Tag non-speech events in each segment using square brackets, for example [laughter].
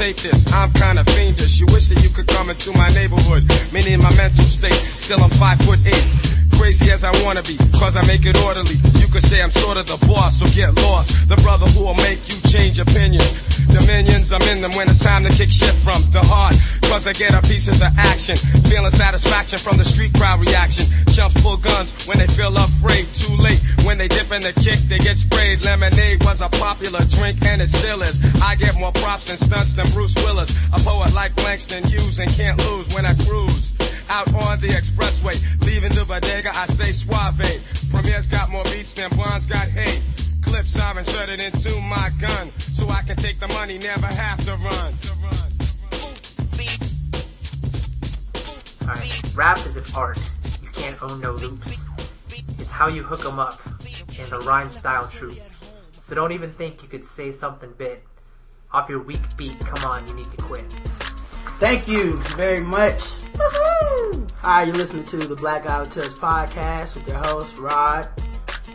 Shape this. Wanna be, cause I make it orderly. You could say I'm sort of the boss, so get lost. The brother who will make you change opinions. Dominions, I'm in them when it's time to kick shit from the heart. Cause I get a piece of the action. Feeling satisfaction from the street crowd reaction. Chumps pull guns when they feel afraid. Too late when they dip in the kick, they get sprayed. Lemonade was a popular drink and it still is. I get more props and stunts than Bruce Willis. A poet like Langston Hughes and can't lose when I cruise. Out on the expressway, leaving the bodega, I say suave. Premier's got more beats than Bonds got hate. Clips I've inserted into my gun, so I can take the money, never have to run. Alright, rap is an art. You can't own no loops. It's how you hook 'em up, and the rhyme style true. So don't even think you could say something bit. Off your weak beat, come on, you need to quit. Thank you very much. Hi, you're listening to the Black Island Touch podcast with your host Rod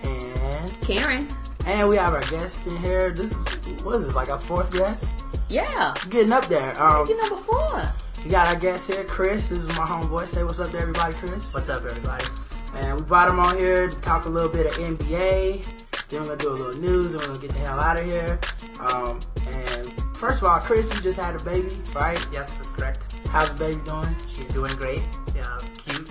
and Karen. and we have our guest in here. This is what is this like our fourth guest? Yeah. Getting up there. Um, You number four. we got our guest here, Chris. This is my homeboy. Say what's up to everybody, Chris. What's up, everybody? And we brought him on here to talk a little bit of NBA. Then we're gonna do a little news, and we're gonna get the hell out of here. Um, and first of all, Chris, you just had a baby, right? Yes, that's correct. How's the baby doing? She's doing great. Yeah, cute.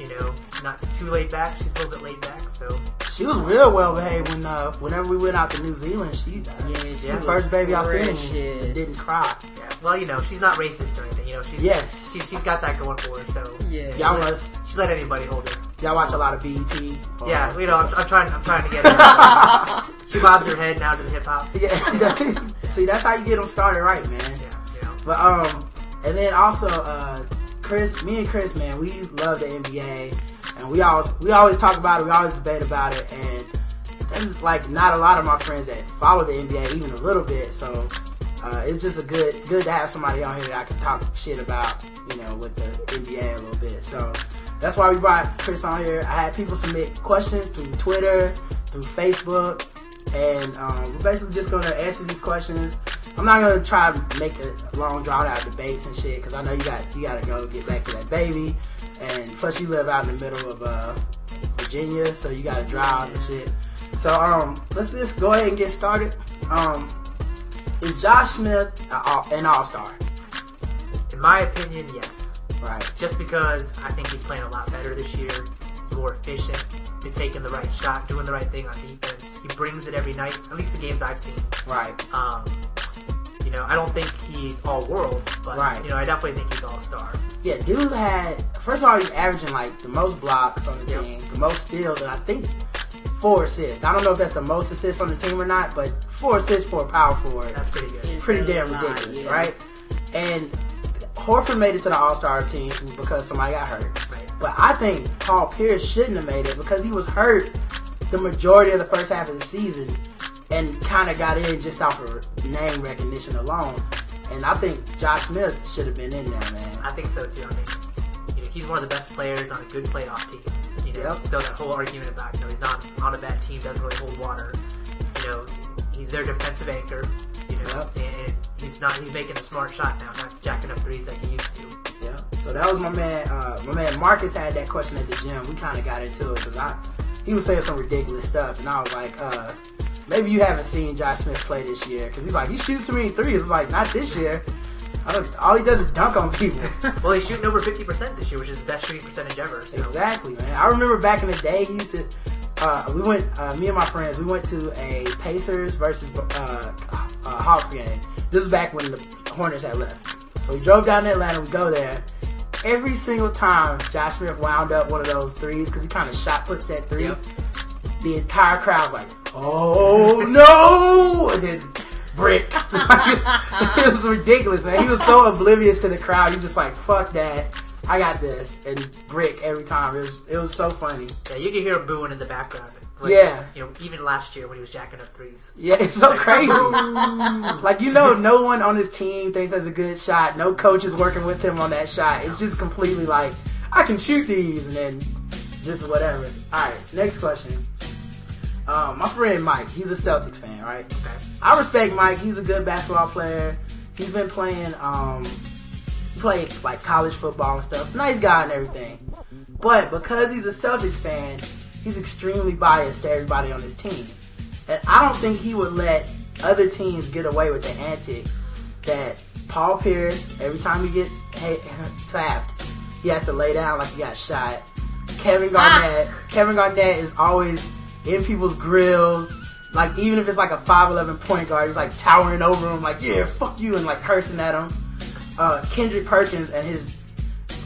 You know, not too laid back. She's a little bit laid back, so She was real well behaved when uh, whenever we went out to New Zealand. She, uh, she she's the first baby I seen didn't cry. yeah. Well, you know, she's not racist or anything. You know, she's Yes. She, she's got that going for her. So Yeah. Y'all let, must, she let anybody hold her. y'all watch a lot of BET. or- Yeah, you know, I'm, I'm trying. I'm trying to get her. [laughs] she bobs her head now to the hip hop. Yeah, [laughs] [laughs] see, that's how you get them started right, man. Yeah, know. But um, and then also uh, Chris, me and Chris, man, we love the NBA, and we always we always talk about it, we always debate about it, and there's like not a lot of my friends that follow the NBA even a little bit, so. Uh, it's just a good, good to have somebody on here that I can talk shit about, you know, with the NBA a little bit. So that's why we brought Chris on here. I had people submit questions through Twitter, through Facebook, and um, we're basically just gonna answer these questions. I'm not gonna try to make a long drawn out debates and shit because I know you got you gotta go get back to that baby, and plus you live out in the middle of uh, Virginia, so you gotta drive and shit. So um, let's just go ahead and get started. Um, is Josh Smith an All Star? In my opinion, yes. Right. Just because I think he's playing a lot better this year. He's more efficient. He's taking the right shot, doing the right thing on defense. He brings it every night. At least the games I've seen. Right. Um, you know, I don't think he's all world, but Right. you know, I definitely think he's all star. Yeah, dude had first of all he's averaging like the most blocks on the Yep. team, the most steals, and I think four assists. I don't know if that's the most assists on the team or not, but four assists for a power forward, That's pretty good. pretty damn a lot, ridiculous, yeah. right? And Horford made it to the All Star team because somebody got hurt. But I think Paul Pierce shouldn't have made it because he was hurt the majority of the first half of the season and kind of got in just off of name recognition alone. And I think Josh Smith should have been in there, man. I think so too. I mean, you know, he's one of the best players on a good playoff team. You know, Yep. so that whole argument about you know he's not on a bad team doesn't really hold water. You know, he's their defensive anchor. You know, Yep. and, he's not he's making a smart shot now, not jacking up threes like he used to. Yeah. So that was my man. Uh, my man Marcus had that question at the gym. We kind of got into it because I he was saying some ridiculous stuff, and I was like, uh, maybe you haven't seen Josh Smith play this year because he's like he shoots too many threes. It's like not this year. All he does is dunk on people. [laughs] Well, he's shooting over fifty percent this year, which is his best shooting percentage ever. So. Exactly, man. I remember back in the day, he used to. Uh, we went, uh, me and my friends, we went to a Pacers versus uh, uh, Hawks game. This is back when the Hornets had left. So we drove down to Atlanta. We go there. Every single time Josh Smith wound up one of those threes because he kind of shot puts that three. Yep. The entire crowd's like, "Oh no!" And then brick. [laughs] it was ridiculous, man. He was so oblivious to the crowd. He's just like, "Fuck that." I got this, and brick every time. It was it was so funny. Yeah, you can hear him booing in the background. Yeah. You know, even last year when he was jacking up threes. Yeah, it's so crazy. [laughs] [laughs] like you know, no one on his team thinks that's a good shot. No coach is working with him on that shot. It's just completely like I can shoot these, and then just whatever. All right, next question. Um, my friend Mike, he's a Celtics fan, right? Okay. I respect Mike. He's a good basketball player. He's been playing, um, played like college football and stuff. Nice guy and everything. But because he's a Celtics fan, he's extremely biased to everybody on his team. And I don't think he would let other teams get away with the antics that Paul Pierce, every time he gets tapped, he has to lay down like he got shot. Kevin Garnett, Kevin Garnett is always in people's grills. Like even if it's like a 5'11 point guard, he's like towering over him, like yeah, fuck you, and like cursing at him. Uh, Kendrick Perkins and his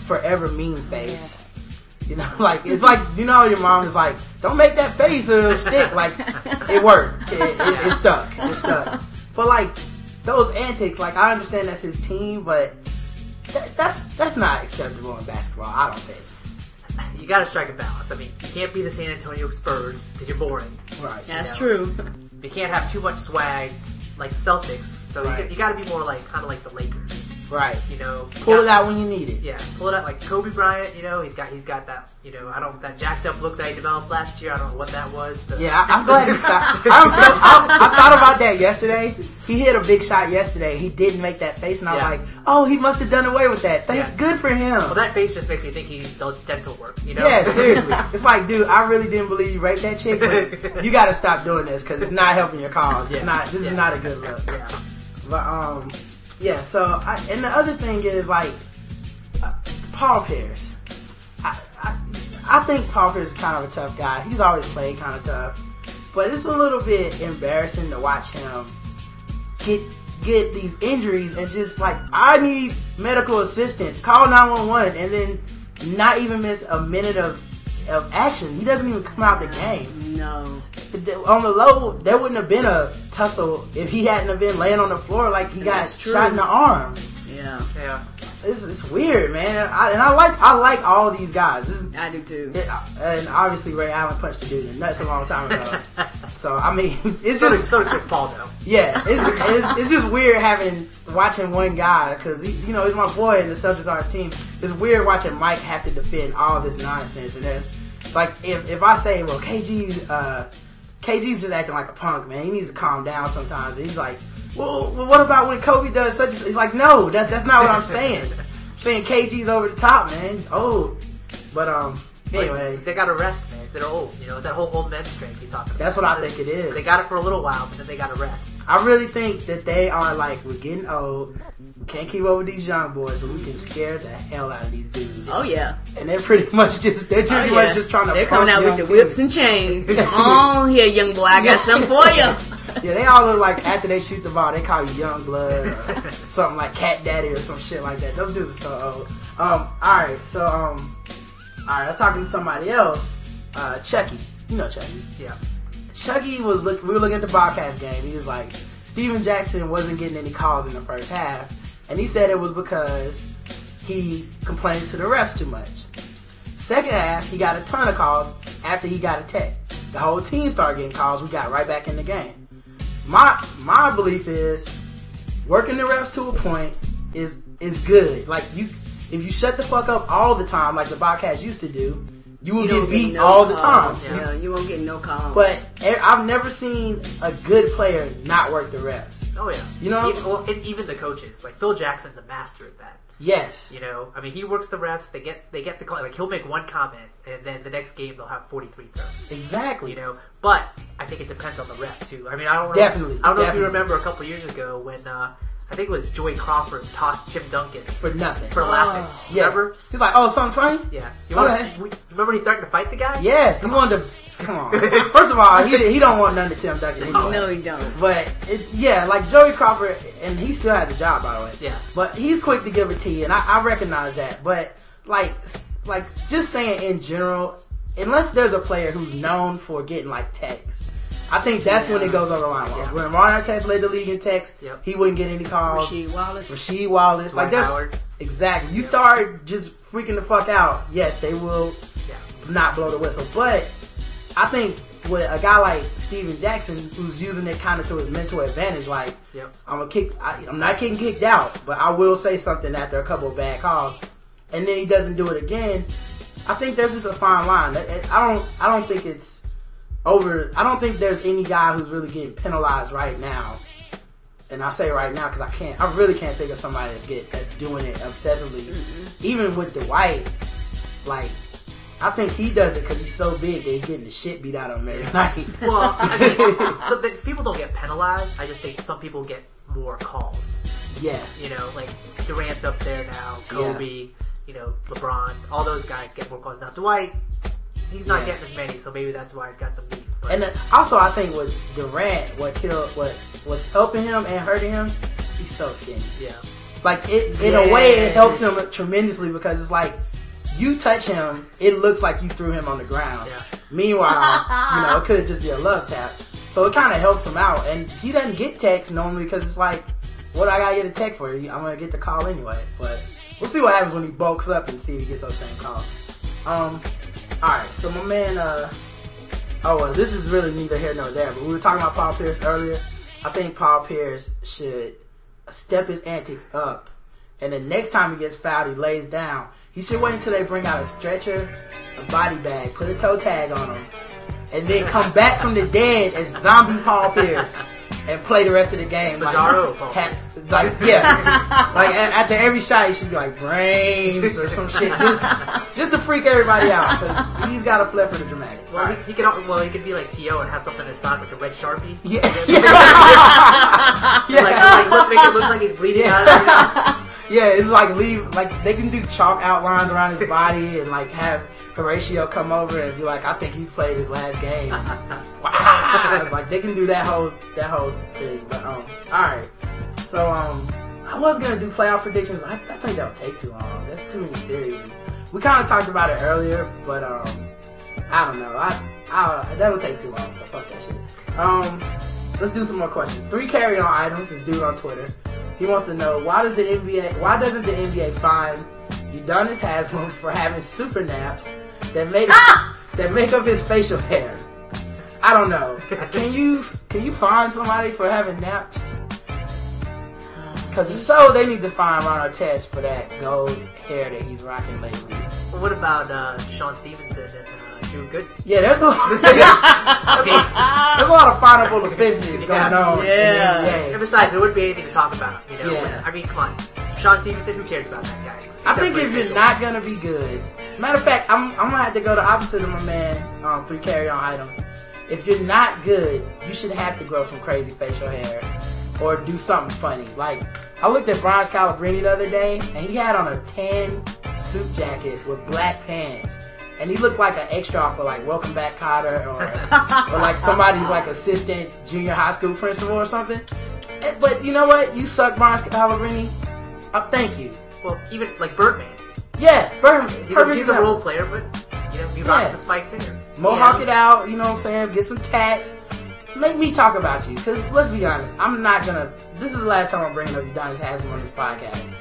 forever mean face. You know, [laughs] like it's like you know your mom is like, don't make that face or it'll stick. Like it worked, it, it, it stuck, it stuck. But like those antics, like I understand that's his team, but that, that's that's not acceptable in basketball. I don't think. You got to strike a balance. I mean, you can't be the San Antonio Spurs because you're boring. Right. That's Yeah. true. You can't have too much swag like the Celtics. So Right. you, you got to be more like kind of like the Lakers. Right. You know, Pull got- it out when you need it. Yeah, pull it out like Kobe Bryant. You know, he's got he's got that. You know, I don't that jacked up look that he developed last year. I don't know what that was. Yeah, I, I'm glad he stopped. [laughs] I'm so, I, I thought about that yesterday. He hit a big shot yesterday. He didn't make that face, and I was like, "Oh, he must have done away with that. Thank, Yeah. good for him." Well, that face just makes me think he's does dental work. You know? yeah, seriously. [laughs] It's like, dude, I really didn't believe you raped that chick, but you got to stop doing this because it's not helping your cause. It's Yeah. not. This is not a good look. yeah. But um, yeah. So I, and the other thing is like uh, Paul Pierce. I, I I think Paul Pierce is kind of a tough guy. He's always played kind of tough, but it's a little bit embarrassing to watch him get get these injuries and just like I need medical assistance. Call nine one one and then not even miss a minute of of action. He doesn't even come out the game No. on the low, there wouldn't have been a tussle if he hadn't have been laying on the floor like he got shot in the arm. Yeah. Yeah. It's, it's weird, man. I, and I like I like all these guys. This is, I do too. it, and obviously Ray Allen punched the dude in the nuts a long time ago. [laughs] so I mean, [laughs] it's So did, just so did Chris Paul though. yeah, it's, it's it's just weird having watching one guy because you know he's my boy and the Celtics are his team. It's weird watching Mike have to defend all this nonsense and there's like if if I say well KG uh KG's just acting like a punk man he needs to calm down sometimes and he's like well, well what about when Kobe does such as he's like no that that's not what I'm saying I'm saying KG's over the top man he's old but um anyway They got to rest, man. They're old. You know, it's that whole old men strength you talk about. That's what I think it is. They got it for a little while, but then they got to rest. I really think that they are like we're getting old. Can't keep up with these young boys, but we can scare the hell out of these dudes. Oh yeah. And they're pretty much just they're pretty Oh, much yeah. just trying to. They're coming out with the whips and chains. [laughs] oh, here, young boy, I got [laughs] something for you. Yeah, they all look like after they shoot the ball, they call you young blood or [laughs] something like cat daddy or some shit like that. Those dudes are so old. Um, all right, so um, all right, let's talk to somebody else. Uh, Chucky, you know Chucky. Yeah. Chucky was look. We were looking at the broadcast game. He was like, Stephen Jackson wasn't getting any calls in the first half, and he said it was because he complains to the refs too much. Second half, he got a ton of calls after he got a tech. the whole team started getting calls. We got right back in the game. My my belief is working the refs to a point is is good. Like you, if you shut the fuck up all the time, like the Bobcats used to do, you will You get beat no all the calls. time. Yeah, you won't get no calls. But I've never seen a good player not work the refs. Oh yeah. You know- even, well, and even the coaches, like Phil Jackson's a master at that. Yes. You know, I mean, he works the refs. They get they get the call. Like he'll make one comment, and then the next game they'll have forty three throws. Exactly. You know, but I think it depends on the ref too. I mean, I don't know, Definitely, I don't know if you remember a couple years ago when uh, I think it was Joey Crawford tossed Tim Duncan For nothing. for laughing. Oh. yeah. Remember? He's like, oh, something funny? Yeah. You Go remember, ahead. we- remember when he threatened to fight the guy? Yeah. He wanted to. Come on. [laughs] First of all, he he don't want none to Tim Duncan anyway. no, he don't. But it, yeah, like Joey Crawford, and he still has a job by the way. Yeah. But he's quick to give a T, and I, I recognize that. But like, like just saying in general, unless there's a player who's known for getting like texts, I think that's when it goes over the line. Yeah. When Ron Artest led the league in text, Yep. he wouldn't get any calls. Rasheed Wallace. Rasheed Wallace, like Dwight there's Howard. exactly. You start just freaking the fuck out. Yes, they will Yeah. not blow the whistle. But I think with a guy like Stephen Jackson, who's using it kind of to his mental advantage, like Yep. I'm a kick, I, I'm not getting kicked out, but I will say something after a couple of bad calls, and then he doesn't do it again. I think there's just a fine line. I don't, I don't think it's over. I don't think there's any guy who's really getting penalized right now. And I say right now because I can't, I really can't think of somebody that's get that's doing it obsessively. Even with Dwight, like I think he does it because he's so big that he's getting the shit beat out of him every night. [laughs] Well, I mean, [laughs] so people don't get penalized. I just think some people get more calls. yeah, You know, like Durant's up there now, Kobe, you know, LeBron, all those guys get more calls. Now Dwight, he's not Yeah. getting as many, so maybe that's why he's got some beef. But and then also I think with Durant, what killed, what was helping him and hurting him, he's so skinny. yeah, Like it, in a way, it helps him tremendously because it's like you touch him, it looks like you threw him on the ground. Yeah. Meanwhile, [laughs] you know, it could just be a love tap. So it kind of helps him out, and he doesn't get texts normally because it's like, what I gotta get a text for? I'm gonna get the call anyway. But we'll see what happens when he bulks up and see if he gets those same calls. Um, all right. So my man, uh, oh well, this is really neither here nor there. But we were talking about Paul Pierce earlier. I think Paul Pierce should step his antics up. And the next time he gets fouled, he lays down. He should wait until they bring out a stretcher, a body bag, put a toe tag on him, and then come back from the dead as zombie Paul Pierce and play the rest of the game. Bizarro Paul ha- like yeah, [laughs] like a- after every shot, he should be like brains or some shit, just just to freak everybody out because he's got a flip for the dramatic. well, All right. he, he could well he could be like To and have something inside his like a red sharpie. Yeah, [laughs] Like, like look, make it look like he's bleeding Yeah. out. [laughs] Of Yeah, it's like leave like they can do chalk outlines around his body and like have Horatio come over and be like, I think he's played his last game. [laughs] wow. [laughs] like they can do that whole that whole thing. But um alright. So um I was gonna do playoff predictions, I, I think that would take too long. That's too many series. We kinda talked about it earlier, but um I don't know. I I that would take too long, so fuck that shit. Um let's do some more questions. Three carry on items, this dude on Twitter. He wants to know why does the NBA why doesn't the NBA fine Udonis Haslem for having super naps that make ah! that make up his facial hair? I don't know. [laughs] Can you can you find somebody for having naps? Because if so, they need to find Ron Artest for that gold hair that he's rocking lately. Well, what about uh, Sean Stevenson and uh, Drew Gooden? Yeah, there's a lot, there's, [laughs] a, there's a lot of [laughs] fineable offenses going on. Yeah. And besides, there wouldn't be anything to talk about. You know, Yeah. I mean, come on, Sean Stevenson. Who cares about that guy? I think if you're not gonna be good, matter of fact, I'm I'm gonna have to go the opposite of my man. Um, three carry on items. If you're not good, you should have to grow some crazy facial hair or do something funny. Like I looked at Brian Scalabrine the other day, and he had on a tan suit jacket with black pants. And he looked like an extra for like Welcome Back Kotter or, [laughs] or like somebody's like assistant junior high school principal or something. Eh, But you know what? You suck, Brian Scalabrine. Uh, thank you. well, even like Birdman, Yeah, Birdman. he's, a, perfect he's a role player, but you know, he rocks Yeah. the spiked hair. Mohawk Yeah. it out, you know what I'm saying? Get some tats. Make me talk about you. Because let's be honest, I'm not gonna. This is the last time I'm bringing up Udonis Haslem on this podcast.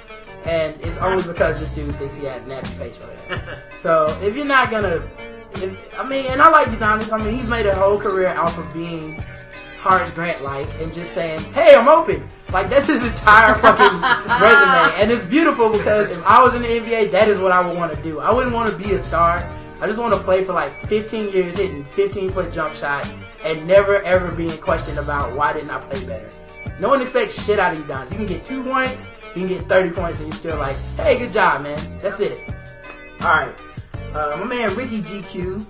And it's only because this dude thinks he has nappy facial hair. So if you're not gonna. if, I mean, and I like Udonis. I mean, he's made a whole career off of being Horace Grant like and just saying, "Hey, I'm open." Like that's his entire fucking [laughs] resume, and it's beautiful because if I was in the NBA, that is what I would want to do. I wouldn't want to be a star. I just want to play for like 15 years, hitting 15 foot jump shots, and never ever being questioned about why didn't I play better. No one expects shit out of you, Don. You can get two points, you can get 30 points, and you're still like, hey, good job, man. That's it. All right. Uh, my man Ricky GQ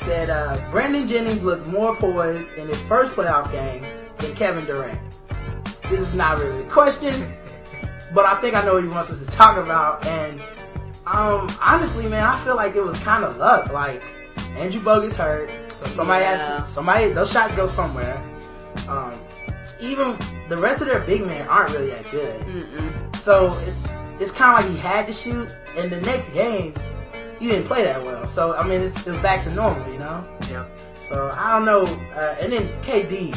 said uh, Brandon Jennings looked more poised in his first playoff game than Kevin Durant. This is not really a question, but I think I know what he wants us to talk about. And um, honestly, man, I feel like it was kind of luck. Like Andrew Bogut's hurt, so somebody Yeah. has somebody. Those shots go somewhere. Um, even the rest of their big men aren't really that good. Mm-mm. So it, it's kind of like he had to shoot, and the next game he didn't play that well. So I mean, it's, it was back to normal, you know. Yeah. So I don't know. Uh, and then KD,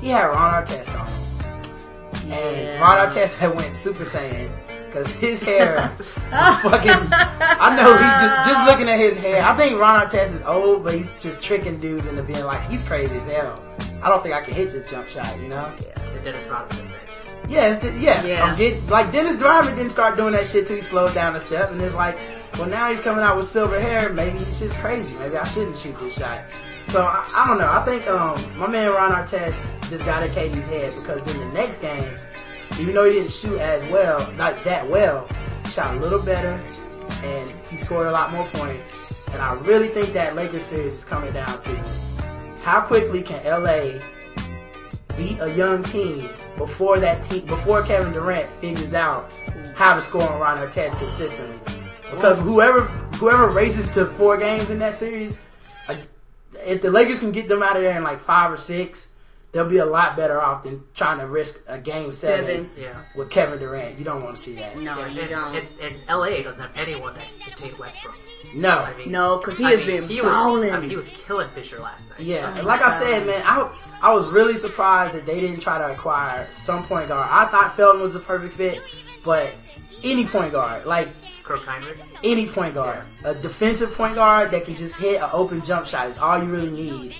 he had Ron Artest on, him. and Yeah. Ron Artest had went Super Saiyan because his hair fucking. I know he just just looking at his hair. I think Ron Artest is old, but he's just tricking dudes into being like he's crazy as hell. I don't think I can hit this jump shot, you know. And Dennis Rodman. Yeah, it's the, yeah. Yeah. I'm get, like Dennis Rodman didn't start doing that shit till he slowed down a step, and it's like, well, now he's coming out with silver hair. Maybe he's just crazy. Maybe I shouldn't shoot this shot. So I, I don't know. I think um, my man Ron Artest just got in KD's head because then the next game, even though he didn't shoot as well, not that well, he shot a little better, and he scored a lot more points. And I really think that Lakers series is coming down to how quickly can LA beat a young team before that team before Kevin Durant figures out how to score on Ron Artest consistently. Because whoever whoever races to four games in that series, uh, if the Lakers can get them out of there in like five or six, they'll be a lot better off than trying to risk a game seven, Seven. Yeah. with Kevin Durant. You don't want to see that. No, Yeah, you and, don't. and, and LA doesn't have anyone that can take Westbrook. No. I mean, No, 'cause he I has mean, been he was, balling. I mean, he was killing Fisher last night. Yeah, Oh and my like I said, man, I I was really surprised that they didn't try to acquire some point guard. I thought Felton was a perfect fit, but any point guard, like Kirk Hinrich. any point guard, a defensive point guard that can just hit an open jump shot is all you really need.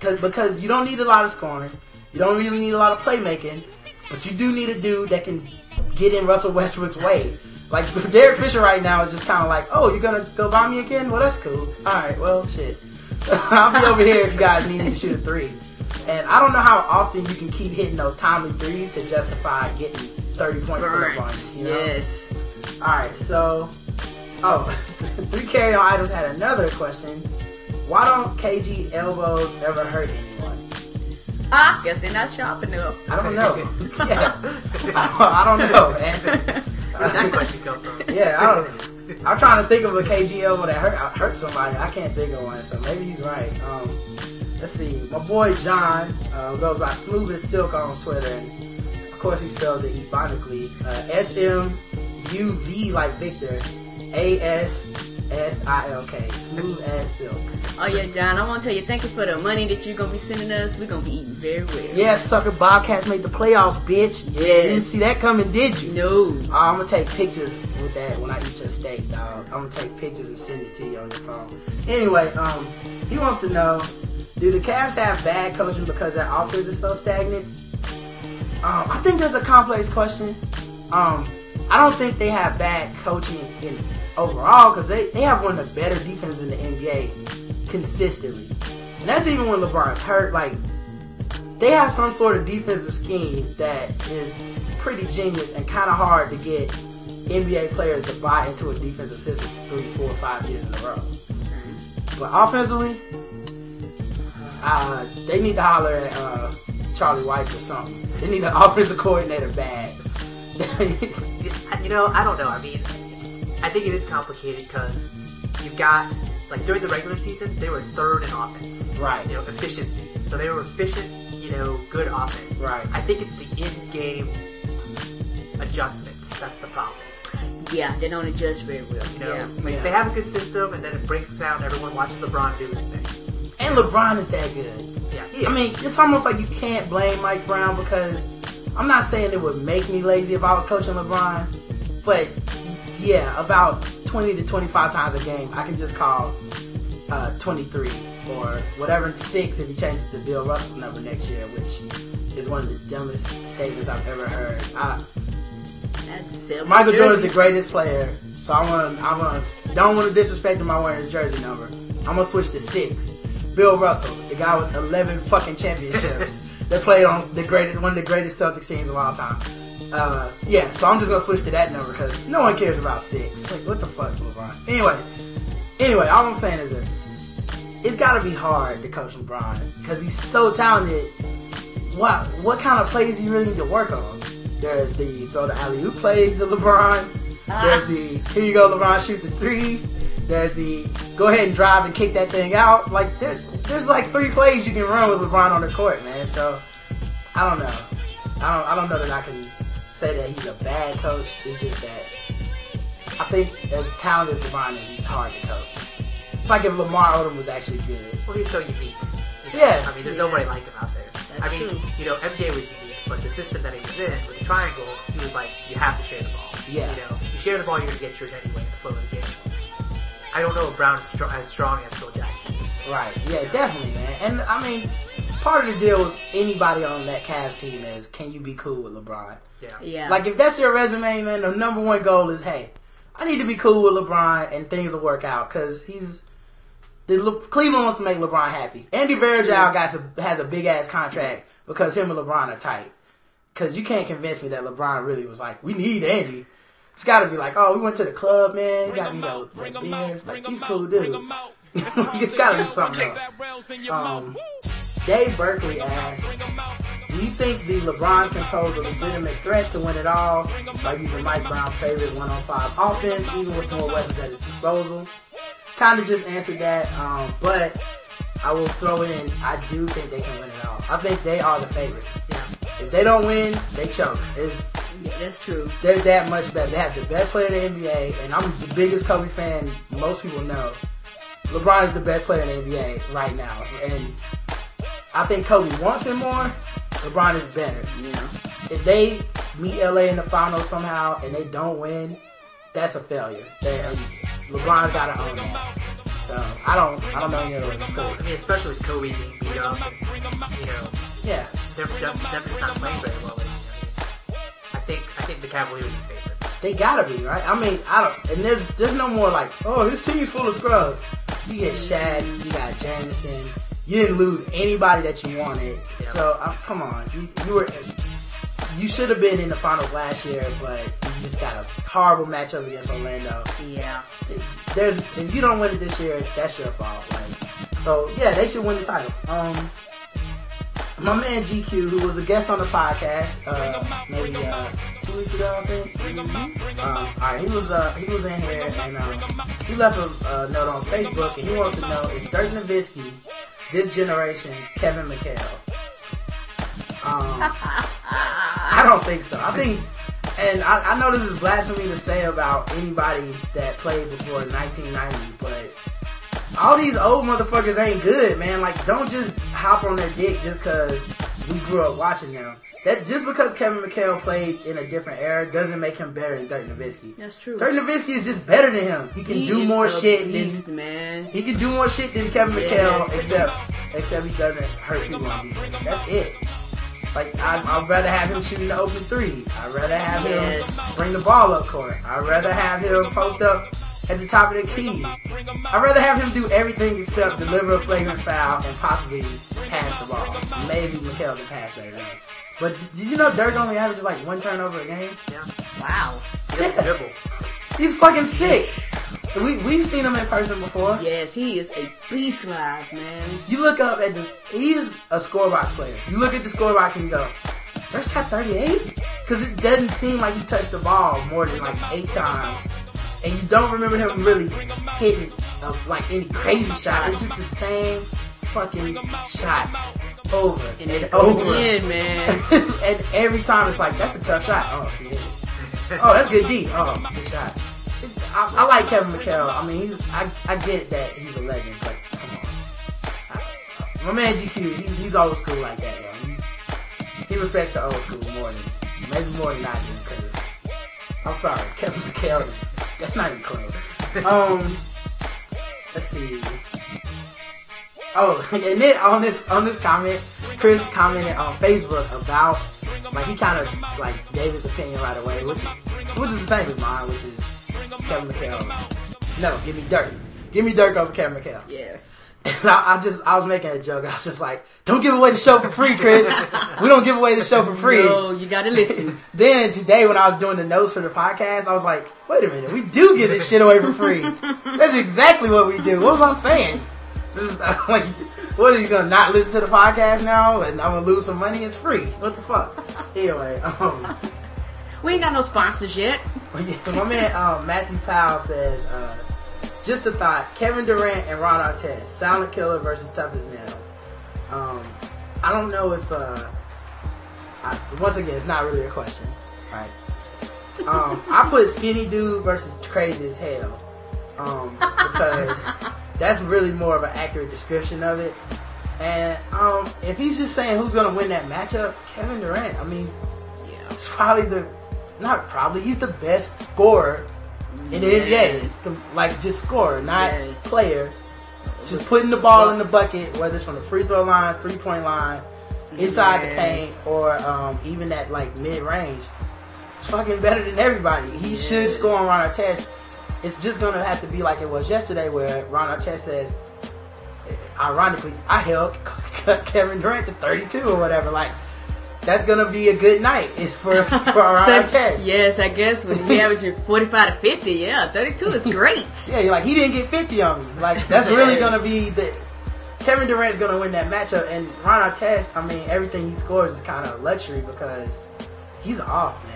Cause, because you don't need a lot of scoring, you don't really need a lot of playmaking, but you do need a dude that can get in Russell Westbrook's way. Like [laughs] Derek Fisher right now is just kind of like, oh, you're gonna go buy me again? Well, that's cool. All right, well, shit. [laughs] I'll be over here if you guys need me to shoot a three. And I don't know how often you can keep hitting those timely threes to justify getting 30 points for the Burnt. You know? Yes. Alright, so oh [laughs] three carry on items had another question. Why don't KG elbows ever hurt anyone? Ah, guess they're not sharp enough. I don't know. [laughs] yeah. I, [laughs] I don't know, man. Where'd that question come from? Yeah, I don't know. I'm trying to think of a KG elbow that hurt hurt somebody. I can't think of one, so maybe he's right. Um, let's see. My boy John uh, goes by Smooth as Silk on Twitter, and of course he spells it ebonically. Uh, S M U V like Victor, A S S I L K. Smooth as Silk. Oh yeah, John, I want to tell you thank you for the money that you're gonna be sending us. We're gonna be eating very well. Yes, sucker Bobcats made the playoffs, bitch. Yeah, you didn't see that coming, did you? No. Uh, I'm gonna take pictures with that when I eat your steak, dog. I'm gonna take pictures and send it to you on your phone. Anyway, um, he wants to know: Do the Cavs have bad coaching because their offense is so stagnant? Um, I think that's a complex question. Um, I don't think they have bad coaching in overall because they, they have one of the better defenses in the NBA consistently, and that's even when LeBron's hurt. Like they have some sort of defensive scheme that is pretty genius and kind of hard to get NBA players to buy into a defensive system three, four, five years in a row. But offensively, uh, they need to holler at uh, Charlie Weis or something. They need an [laughs] offensive coordinator bad. [laughs] You know, I don't know. I mean, I think it is complicated because you've got like during the regular season they were third in offense, Right. You know, efficiency. So they were efficient. You know, good offense. Right. I think it's the in-game adjustments that's the problem. Yeah, they don't adjust very well. You know, yeah. like Yeah. they have a good system, and then it breaks down. Everyone watches LeBron do his thing. and LeBron is that good. Yeah, he I mean, it's almost like you can't blame Mike Brown because I'm not saying it would make me lazy if I was coaching LeBron, but yeah, about 20 to 25 times a game, I can just call, uh, 23 or whatever six if he changes to Bill Russell's number next year, which is one of the dumbest statements I've ever heard. I, Michael Jordan's the greatest player, so I want I want don't want to disrespect him by wearing his jersey number. I'm gonna switch to six. Bill Russell, the guy with 11 fucking championships [laughs] that played on the greatest one of the greatest Celtics teams of all time. Uh, yeah, so I'm just gonna switch to that number because no one cares about six. Like, what the fuck, LeBron? Anyway, anyway, all I'm saying is this: it's got to be hard to coach LeBron because he's so talented. What what kind of plays do you really need to work on? There's the throw the alley oop play to LeBron. There's the here you go, LeBron, shoot the three. There's the go ahead and drive and kick that thing out. Like there's there's like three plays you can run with LeBron on the court, man. So I don't know. I don't I don't know that I can say that he's a bad coach. It's just that I think as talented as LeBron is, he's hard to coach. It's like if Lamar Odom was actually good. Well, he's so unique. You know? Yeah. I mean, there's Yeah. nobody like him out there. That's I mean, true. you know, MJ was unique, but the system that he was in with the triangle, he was like, you have to share the ball. Yeah. You know, you share the ball, you're gonna get yours anyway in the flow of the game. I don't know if Brown's str- as strong as Phil Jackson is. Right. Yeah, definitely, man. And I mean, part of the deal with anybody on that Cavs team is can you be cool with LeBron? Yeah. Yeah. Like if that's your resume, man, the number one goal is, hey, I need to be cool with LeBron and things will work out because he's the Le- Cleveland wants to make LeBron happy. Andy Varejao got a, has a big ass contract because him and LeBron are tight. Because you can't convince me that LeBron really was like, we need Andy. It's got to be like, oh, we went to the club, man. We got you know, like, beers. Like he's cool dude. [laughs] it's got to be something else. Um, Dave Berkeley asked, do you think the LeBrons can pose a legitimate threat to win it all by using Mike Brown's favorite one-on-five offense, even with more weapons at his disposal? Kind of just answered that, um, but I will throw in, I do think they can win it all. I think they are the favorite. Yeah. If they don't win, they choke. It's, Yeah, that's true. they're that much better. They have the best player in the NBA, and I'm the biggest Kobe fan most people know. LeBron is the best player in the NBA right now, and I think Kobe wants him more. LeBron is better. Yeah. If they meet LA in the finals somehow and they don't win, that's a failure. They, uh, LeBron's got to own that. So I don't, I don't know any other way to put I mean, especially with Kobe being beat up, and, you know, Yeah, Denver, Denver's not playing very well. I think I think the Cavaliers are favorites. they gotta be right. I mean, I don't, and there's there's no more like, oh, this team's full of scrubs. You get Shaq, you got Jamison. You didn't lose anybody that you wanted. Yeah. So uh, come on, you, you were. You should have been in the finals last year, but you just got a horrible matchup against Orlando. Yeah. there's if you don't win it this year, that's your fault. Like, so yeah, they should win the title. Um, my man GQ, who was a guest on the podcast, uh, maybe uh, two weeks ago, I think. Um, all right, he was uh, he was in here and um, he left a uh, note on Facebook, and he wants to know is Dirk Nowitzki this generation's Kevin McHale? Um, [laughs] I don't think so. I think, and I, I know this is blasphemy to say about anybody that played before 1990, but all these old motherfuckers ain't good, man. Like, don't just hop on their dick just because we grew up watching them. That just because Kevin McHale played in a different era doesn't make him better than Dirk Nowitzki. That's true. Dirk Nowitzki is just better than him. He can He do more shit beast, than man. he can do more shit than Kevin Yes. McHale, except except he doesn't hurt people on defense. That's it. Like I, I'd rather have him shooting the open three. I'd rather have him bring the ball up court. I'd rather have him post up at the top of the key. I'd rather have him do everything except deliver a flagrant foul and possibly pass the ball. Maybe McHale can pass him. But did you know Dirk only averages like one turnover a game? Yeah. Wow. Dribble. He's fucking sick. We we've seen him in person before. Yes, he is a beast live, man. You look up at the, he's a scorebox player. You look at the scorebox and you go, Dirk's got 38? Because it doesn't seem like he touched the ball more than like eight times. And you don't remember him really hitting uh, like any crazy shot. It's just the same fucking shots over And and, over. in, man. [laughs] and every time it's like, that's a tough shot. Oh, he hit it. Oh, that's good D. Oh, good shot. It- I, I like Kevin McHale. I mean, he's, I, I get that he's a legend, but come on. I- my man GQ, he, he's old school like that, yo. He, he respects the old school more than, maybe more than I do, because, I'm sorry, Kevin McHale, that's not even close. [laughs] Um, let's see. Oh, [laughs] and then on this on this comment, Chris commented on Facebook about like he kind of like gave his opinion right away, which which is the same as mine, which is Kevin McHale. No, give me Dirk. Give me Dirk over Kevin McHale. Yes. And I, I just I was making a joke. I was just like, "Don't give away the show for free, Chris. we don't give away the show for free." No, you gotta listen. [laughs] Then today, when I was doing the notes for the podcast, I was like, "Wait a minute, we do give this shit away for free. [laughs] That's exactly what we do." What was I saying? Just, [laughs] like, what are you gonna not listen to the podcast now, and I'm gonna lose some money? It's free. What the fuck? [laughs] Anyway, um, We ain't got no sponsors yet. [laughs] my man um, Matthew Powell says, uh, just a thought: Kevin Durant and Ron Artest, Silent Killer versus Tough as Nail. Um, I don't know if. Uh, I, once again, it's not really a question, right? Um, I put Skinny Dude versus Crazy as Hell um, because that's really more of an accurate description of it. And um, if he's just saying who's gonna win that matchup, Kevin Durant. I mean, Yeah. it's probably the, not probably, he's the best scorer in the NBA. Like just scorer, not Yes. player. Just putting the ball in the bucket, whether it's from the free throw line, three point line, inside the paint, or um, even that like mid range. It's fucking better than everybody. He should score on Ron Artest. It's just gonna have to be like it was yesterday, where Ron Artest says, ironically, I held [laughs] Kevin Durant to 32 or whatever. Like, that's gonna be a good night. It's for [laughs] for Ron Artest. Yes, I guess when he averaging [laughs] 45 to 50, yeah, 32 is great. Yeah, you're like he didn't get 50 on me. Like that's really gonna be the Kevin Durant's gonna win that matchup, and Ron Artest. I mean, everything he scores is kind of luxury because he's off.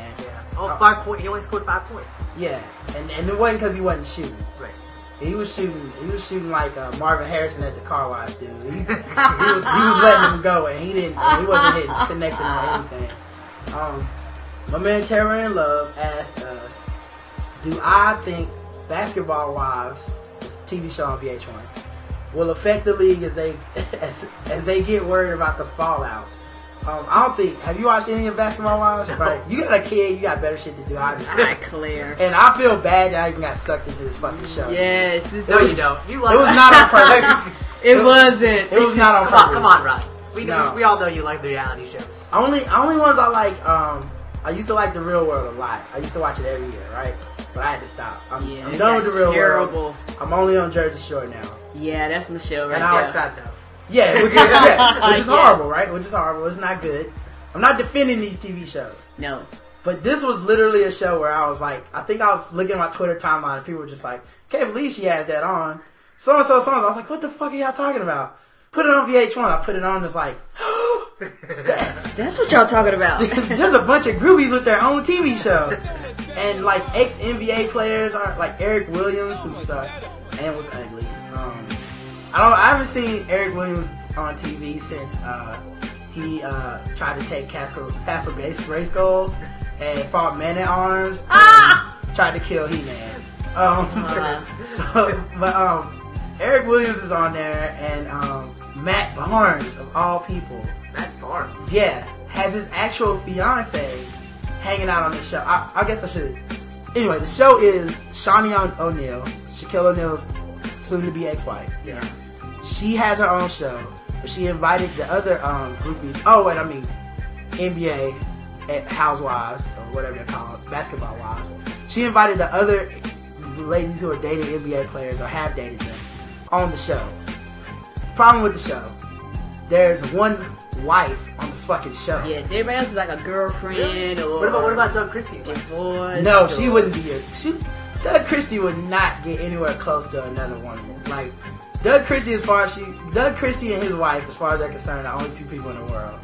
Oh, five point. He only scored five points. Yeah, and and it wasn't because he wasn't shooting. Right. He was shooting. He was shooting like uh, Marvin Harrison at the car wash, dude. He, he was [laughs] he was letting him go, and he didn't. He wasn't hitting, connecting on anything. Um, my man Terror in Love asked, uh, "Do I think Basketball Wives, this TV show on VH1, will affect the league as they [laughs] as, as they get worried about the fallout?" Um, I don't think. Have you watched any of Basketball Wives? Right. You got a kid. You got better shit to do. Obviously. Alright, Claire. And I feel bad that I even got sucked into this fucking show. Yes, this No, you don't. You like It was not on purpose. [laughs] It wasn't. It was not on Come on, purpose. come on, Rod. We, No. we all know you like the reality shows. Only only ones I like. Um, I used to like the Real World a lot. I used to watch it every year, right? But I had to stop. I'm, Yeah, I'm done with the Real terrible. World. I'm only on Jersey Shore now. Yeah, that's Michelle right And there. enough. Yeah, which is yeah, [laughs] which is horrible, right? Which is horrible. It's not good. I'm not defending these TV shows. No. But this was literally a show where I was like, I think I was looking at my Twitter timeline and people were just like, can't believe she has that on. So and so, so and so. I was like, what the fuck are y'all talking about? Put it on VH1. I put it on. It's like, [gasps] That's what y'all talking about. [laughs] there's a bunch of groupies with their own TV shows. And like ex NBA players are like Eric Williams, who sucked and was ugly. Um, I don't. I haven't seen Eric Williams on TV since uh, he uh, tried to take Castle Castle Grace Grayskull and fought Man at Arms and tried to kill He Man. Um, [laughs] [laughs] so, but um, Eric Williams is on there, and um, Matt Barnes of all people. Matt Barnes. Yeah, has his actual fiance hanging out on the show. I, I guess I should. Anyway, the show is Shaunie O- O'Neal, Shaquille O'Neal's soon-to-be ex-wife. Yeah. She has her own show, but she invited the other um, groupies. Oh, wait, I mean NBA eh, housewives or whatever they're called, basketball wives. She invited the other ladies who are dating NBA players or have dated them on the show. Problem with the show, there's one wife on the fucking show. yes, everybody else is like a girlfriend or What about what about Doug Christie's wife? divorced. No, she or- wouldn't be a. She, Doug Christie would not get anywhere close to another woman. Like Doug Christie, as far as she, Doug Christie and his wife, as far as they're concerned, are only two people in the world.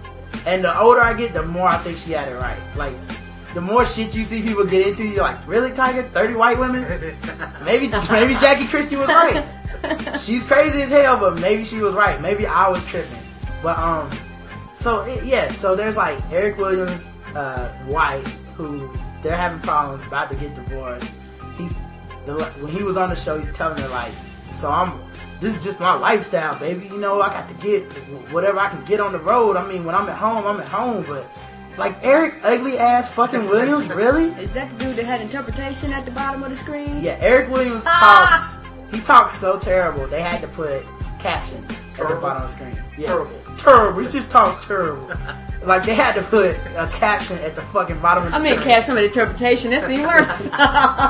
And the older I get, the more I think she had it right. Like the more shit you see people get into, you're like, really, Tiger? Thirty white women? [laughs] Maybe, maybe Jackie Christie was right. She's crazy as hell, but maybe she was right. Maybe I was tripping. But um, so it, yeah, so there's like Eric Williams' uh, wife who they're having problems, about to get divorced. He's the, when he was on the show, he's telling her like, so I'm. This is just my lifestyle, baby. You know, I got to get whatever I can get on the road. I mean, when I'm at home, I'm at home. But like Eric, ugly ass fucking Williams, [laughs] really? Is that the dude that had interpretation at the bottom of the screen? Yeah, Eric Williams Ah! talks. He talks so terrible. They had to put caption, at the bottom of the screen. Yeah. Terrible. Terrible. He just talks terrible. [laughs] like they had to put a caption at the fucking bottom of the screen. I mean, caption catch of the interpretation. That's even worse. [laughs]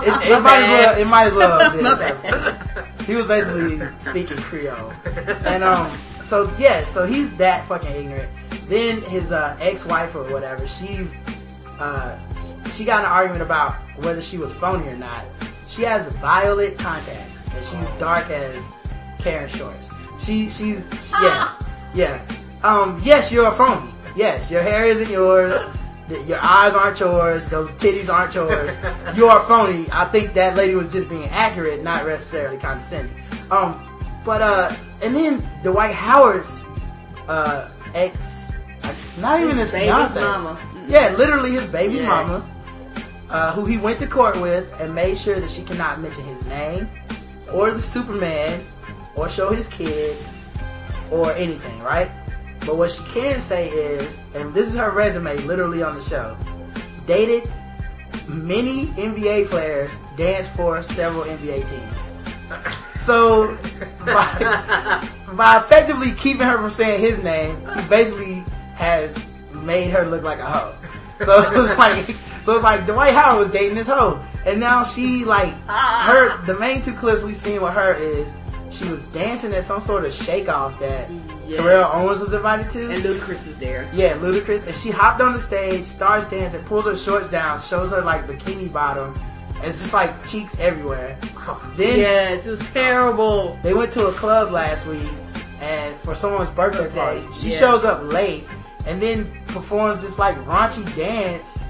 It, it might as well. It might as well. have been My interpretation. He was basically speaking Creole, and um. So yeah, so he's that fucking ignorant. Then his uh, ex-wife or whatever, she's uh, she got an argument about whether she was phony or not. She has violet contacts, and she's dark as Karen Shorts. She she's she- yeah yeah. Um yes, you're a phony. Yes, your hair isn't yours. Th- Your eyes aren't yours. Those titties aren't yours. [laughs] You're a phony. I think that lady was just being accurate, not necessarily condescending. Um, but uh, and then Dwight Howard's uh ex, not even his Baby's fiance. mama. Yeah, literally his baby Yeah. mama, uh, who he went to court with and made sure that she cannot mention his name or the Superman or show his kid or anything, right? But what she can say is, and this is her resume literally on the show, dated many NBA players, danced for several NBA teams. So, by, [laughs] by effectively keeping her from saying his name, he basically has made her look like a hoe. So it was like, so it's like Dwight Howard was dating this hoe, and now she like her. Ah. The main two clips we've seen with her is she was dancing at some sort of shake off that Yeah. Terrell Owens was invited to. And Ludacris was there. Yeah, Ludacris. And she hopped on the stage, starts dancing, pulls her shorts down, shows her like bikini bottom. And it's just like cheeks everywhere. [laughs] Then Yes, it was terrible. they went to a club last week, and for someone's birthday party, she Yeah. shows up late and then performs this like raunchy dance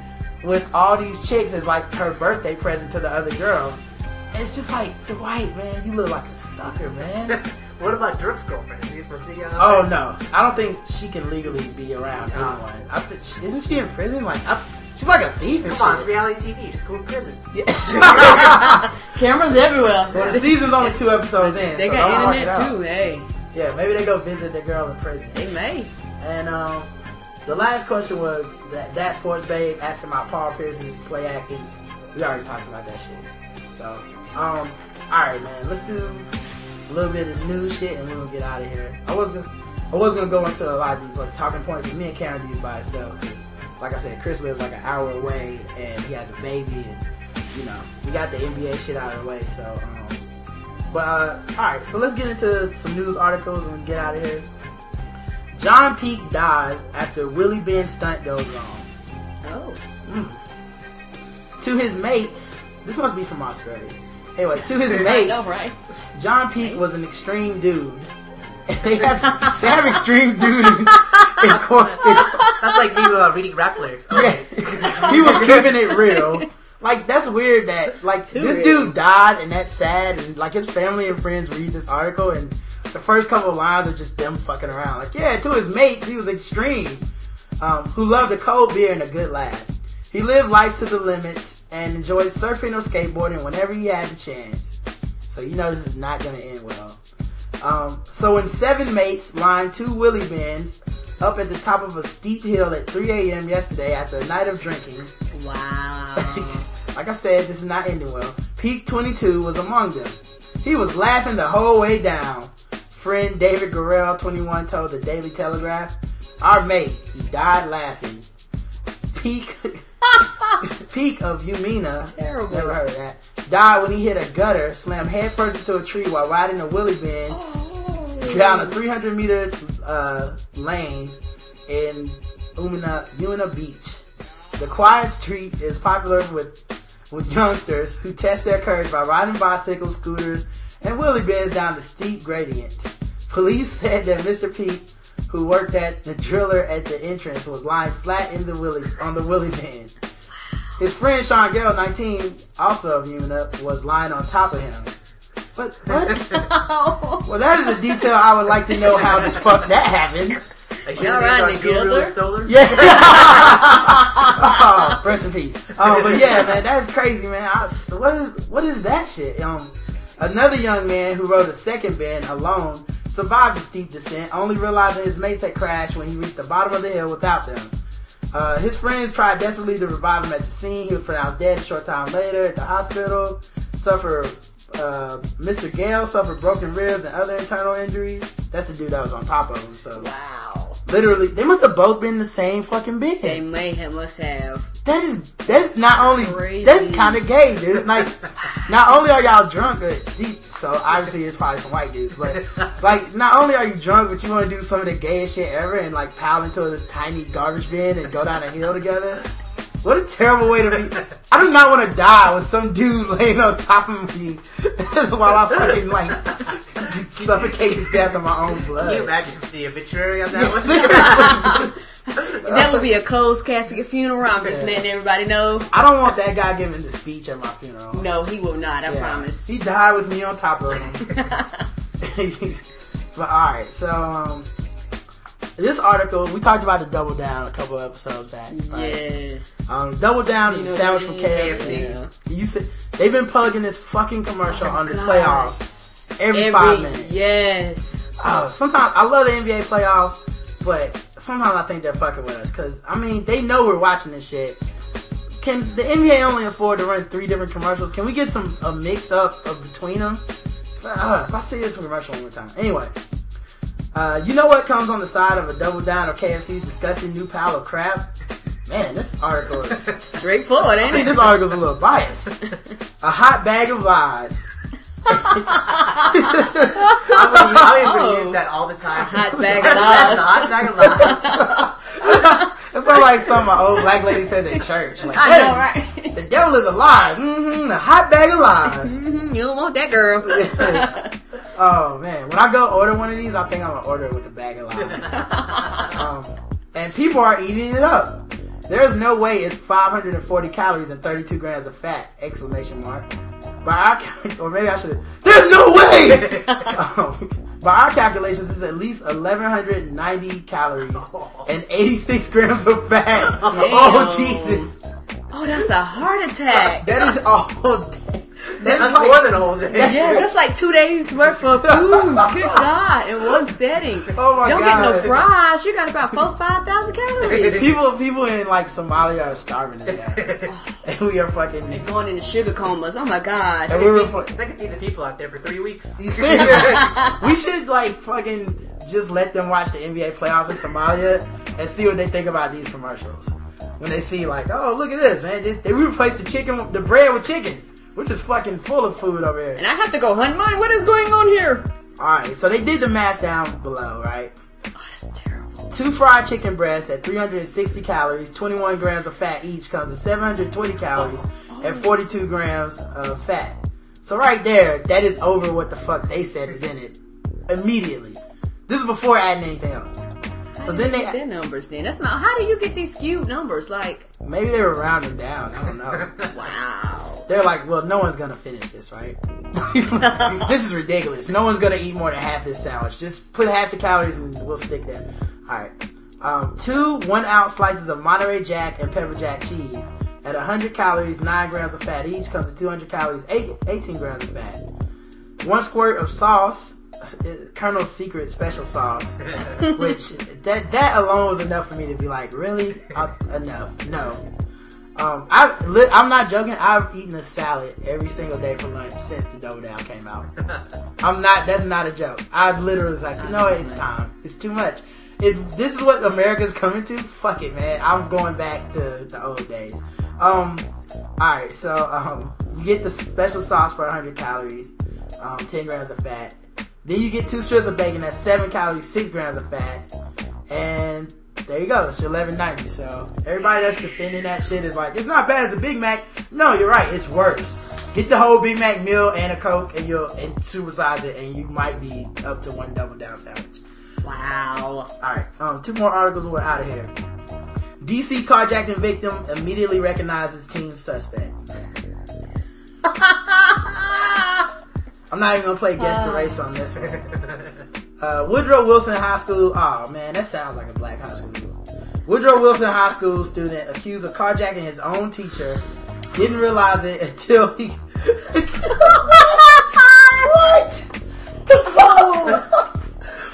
with all these chicks as like her birthday present to the other girl. And it's just like Dwight, man, you look like a sucker, man. [laughs] what about Dirk's girlfriend? Is he- was he, oh no, I don't think she can legally be around No. anyone. I th- isn't she in prison? Like, I, she's like a thief and Come on, it's reality TV. Just go to prison. [laughs] Yeah. [laughs] Cameras everywhere. well, the season's only two episodes in. They so got don't internet out. too. Hey, Yeah, maybe they go visit the girl in prison. they may. And um, the last question was that that sports babe asking about Paul Pierce's play acting. We already talked about that shit. So um, all right, man, let's do a little bit of this news shit and we're gonna get out of here. I was gonna I was gonna go into a lot of these like talking points me and Karen do by itself. 'cause, Like I said, Chris lives like an hour away and he has a baby and you know we got the NBA shit out of the way. So um, but uh, all right, so let's get into some news articles and get out of here. John Peake dies after wheelie bin stunt goes wrong. Oh, To his mates, this must be from Australia. Anyway, to his [laughs] mates, know, right? John Peake was an extreme dude. [laughs] they have they have extreme dude in, in course. That's like me uh, reading rap lyrics. Okay. [laughs] he was keeping it real. Like that's weird that like Too this real. dude died and that's sad and like his family and friends read this article and the first couple of lines are just them fucking around. Like yeah, to his mates he was extreme, um, who loved a cold beer and a good laugh. He lived life to the limits and enjoyed surfing or skateboarding whenever he had the chance. So you know this is not gonna end well. Um, so when seven mates lined two wheelie bins up at the top of a steep hill at 3 a.m. yesterday after a night of drinking, Wow. [laughs] like I said, this is not ending well. Peake 22 was among them. He was laughing the whole way down. Friend David Guerrero, 21, told the Daily Telegraph, "Our mate, he died laughing." Peake, [laughs] [laughs] Peake of Umina, Terrible. never heard of that. Died when he hit a gutter, slammed headfirst into a tree while riding a wheelie bin down a 300 meter uh, lane in Umina, Umina Beach. The quiet street is popular with with youngsters who test their courage by riding bicycles, scooters, and wheelie bins down the steep gradient. Police [laughs] said that Mr. Pete, who worked at the driller at the entrance, was lying flat in the wheelie on the wheelie bin. His friend Sean Gale, 19, also of Umina, was lying on top of him. But what? [laughs] Well, that is a detail I would like to know how the fuck that happened. Like, Y'all his riding together? Solar? Yeah. [laughs] oh, rest in peace. Oh, but yeah, man, that's crazy, man. I, what is what is that shit? Um, another young man who rode a second bin alone survived the steep descent, only realizing his mates had crashed when he reached the bottom of the hill without them. Uh, his friends tried desperately to revive him at the scene. He was pronounced dead a short time later at the hospital. Suffered uh, Mr. Gale suffered broken ribs and other internal injuries. That's the dude that was on top of him. So Wow. literally, they must have both been the same fucking bed. They may have must have. That is that's not only Crazy. that's kind of gay, dude. Like, [laughs] not only are y'all drunk, but the- so obviously it's probably some white dudes, but like, not only are you drunk, but you want to do some of the gayest shit ever and like pile into this tiny garbage bin and go down a hill together. What a terrible way to be. I do not want to die with some dude laying on top of me [laughs] while I fucking like suffocate to death of my own Can you blood. imagine the obituary on that one? [laughs] [laughs] That would be a closed casket funeral. I'm just Yeah. letting everybody know. I don't want that guy giving the speech at my funeral. No, he will not. I Yeah. promise. He died with me on top of him. [laughs] [laughs] but alright, so um, this article we talked about the double down a couple episodes back. right? yes. Um, double down is You a know sandwich from? KFC. Yeah. You said they've been plugging this fucking commercial Oh on the playoffs every, Every five minutes. yes. Oh, sometimes I love the NBA playoffs, but sometimes I think they're fucking with us because I mean they know we're watching this shit. Can the NBA only afford to run three different commercials? Can we get some a mix up of between them? Uh, if I see this commercial one more time. Anyway, uh, you know what comes on the side of a double down of KFC's disgusting new pile of crap? Man, this article is. [laughs] Straightforward, I ain't think it? this article's a little biased. [laughs] A hot bag of lies. I'm gonna, gonna use that all the time. Hot [laughs] bag That's of a lies. hot bag of lies. That sounds like something my old black lady says at church. Like, I know, right? The devil is alive. Mm-hmm. A hot bag of lies. Mm-hmm, you don't want that girl. [laughs] oh man, when I go order one of these, I think I'm gonna order it with a bag of lies. [laughs] um, and people are eating it up. There's no way it's 540 calories and 32 grams of fat! Exclamation mark. By our, cal- or maybe I should. There's no way. [laughs] um, by our calculations, this is at least 1190 calories and 86 grams of fat. [laughs] Oh Jesus, oh, that's a heart attack. that is all. day. That That's like- more than a whole day. Yeah, that's like two days worth of food. Good [laughs] God, in one setting. Oh my god. Don't God. get no fries. You got about four, five thousand calories. [laughs] People, people in like Somalia are starving to [laughs] and we are fucking. Going into sugar comas. Oh my God. And we were. fu- They can feed the people out there for three weeks. You serious? we should like fucking just let them watch the NBA playoffs in Somalia and see what they think about these commercials. When they see like, oh look at this man, this, they replaced the chicken, the bread with chicken. We're just fucking full of food over here. And I have to go hunt mine. What is going on here? All right, so they did the math down below, right? Oh, that's terrible. Two fried chicken breasts at 360 calories, 21 grams of fat each comes to 720 calories oh. and 42 grams of fat. So right there, that is over what the fuck they said is in it immediately. This is before adding anything else. So then they Their numbers then. That's not. How do you get these skewed numbers? Like, maybe they were rounding down. I don't know. [laughs] wow. They're like, well, no one's gonna finish this, right? [laughs] this is ridiculous. No one's gonna eat more than half this sandwich. Just put half the calories and we'll stick there. Alright. Um, two one ounce slices of Monterey Jack and pepper jack cheese at 100 calories, 9 grams of fat each comes to 200 calories, eight, 18 grams of fat. One squirt of sauce, Colonel's Secret Special Sauce, [laughs] which that that alone was enough for me to be like, really? Uh, enough. No. Um, I I'm not joking. I've eaten a salad every single day for lunch since the Double Down came out. [laughs] I'm not. That's not a joke. I literally was like, you know? It's time. It's too much. If this is what America's coming to, fuck it, man. I'm going back to the old days. Um, all right. So um, you get the special sauce for 100 calories, um, 10 grams of fat. Then you get two strips of bacon. That's seven calories, six grams of fat, and there you go. It's eleven ninety. So everybody that's defending that shit is like, it's not bad as a Big Mac. No, you're right. It's worse. Get the whole Big Mac meal and a Coke, and you'll and supersize it, and you might be up to one double down sandwich. Wow. All right, um, two more articles. We're out of here. DC carjacking victim immediately recognizes teen suspect. [laughs] I'm not even gonna play guess the race on this one. [laughs] Uh, Woodrow Wilson High School. Oh man, that sounds like a black high school. Woodrow Wilson High School student accused of carjacking his own teacher. Didn't realize it until he. [laughs] what? The phone.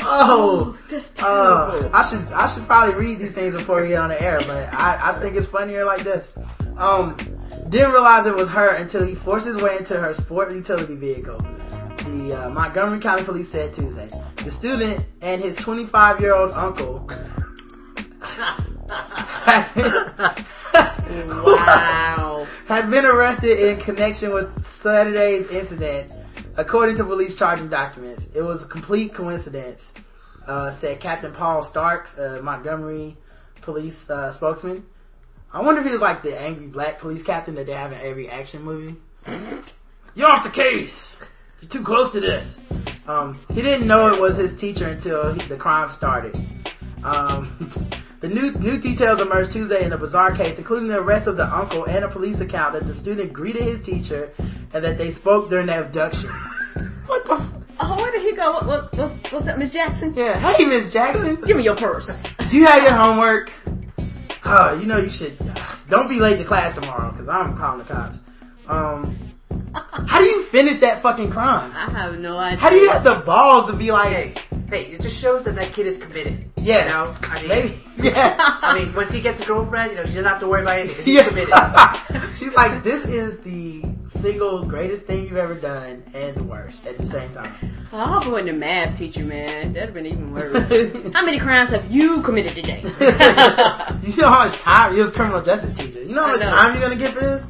Oh. That's Uh. I should I should probably read these things before we get on the air, but I, I think it's funnier like this. Um, Didn't realize it was her until he forced his way into her sport utility vehicle. The uh, Montgomery County Police said Tuesday. The student and his 25 year old uncle [laughs] Wow. had been arrested in connection with Saturday's incident, according to police charging documents. It was a complete coincidence, uh, said Captain Paul Starks, uh, Montgomery police uh, spokesman. I wonder if he was like the angry black police captain that they have in every action movie. You're off the case. You're too close to this. Um, he didn't know it was his teacher until he, the crime started. Um, [laughs] the new new details emerged Tuesday in a bizarre case, including the arrest of the uncle and a police account that the student greeted his teacher and that they spoke during the abduction. [laughs] what the? F- Oh, where did he go? What, what, what's, what's up, Miss Jackson? yeah, hey Miss Jackson, [laughs] Give me your purse. do you have your homework? Uh, you know you should. Don't be late to class tomorrow because I'm calling the cops. Um, how do you finish that fucking crime? I have no idea. How do you have the balls to be like, Hey, hey, it just shows that that kid is committed. yeah, You know, I mean, maybe, [laughs] yeah. I mean, once he gets a girlfriend, you know, he doesn't have to worry about anything. He's Yeah. committed. [laughs] She's like, this is the single greatest thing you've ever done and the worst at the same time. I hope it wasn't a math teacher, man. That'd have been even worse. [laughs] How many crimes have you committed today? you know how much time he was criminal justice teacher. You know how much know. time you're gonna get for this?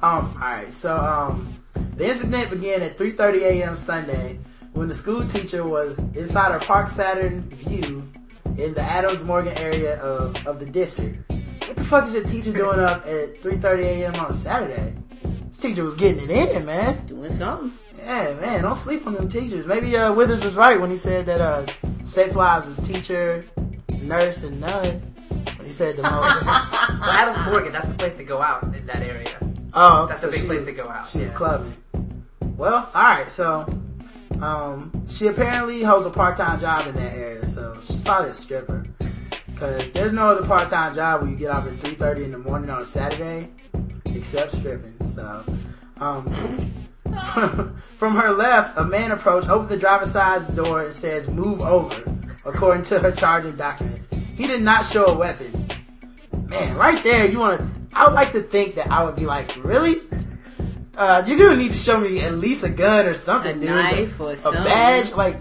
Um, alright, so um the incident began at 3.30 a.m. Sunday when the school teacher was inside her Park Saturn Vue in the Adams Morgan area of, of the district. What the fuck is your teacher doing up at 3.30 a.m. on a Saturday? This teacher was getting it in, man. Doing something. Yeah, man, don't sleep on them teachers. Maybe uh, Withers was right when he said that uh, sex lives is teacher, nurse, and nun. When he said the most. [laughs] Well, Adams Morgan, that's the place to go out in that area. Oh, That's so a big she place to go out. She's yeah. clubbing. Well, all right. So, um, she apparently holds a part-time job in that area, so she's probably a stripper. Cause there's no other part-time job where you get off at 3:30 in the morning on a Saturday, except stripping. So, um, from, [laughs] from her left, a man approached, opened the driver's side door, and says, "Move over," according to her charging documents. He did not show a weapon. Man, right there, you want to. I would like to think that I would be like, really? Uh, you're gonna need to show me at least a gun or something, A dude. knife or a something. badge. Like,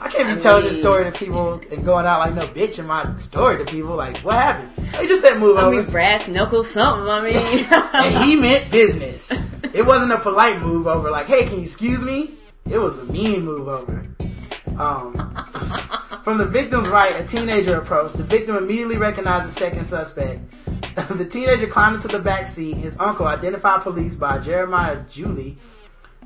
I can't be I telling this story to people and going out like no bitch in my story to people. Like, what happened? He just said move I over, mean, brass knuckles, something. I mean, [laughs] and he meant business. [laughs] It wasn't a polite move over. Like, hey, can you excuse me? It was a mean move over. Um, from the victim's right, a teenager approached. The victim immediately recognized the second suspect. [laughs] the teenager climbed into the back seat. His uncle, identified police by Jeremiah Julie,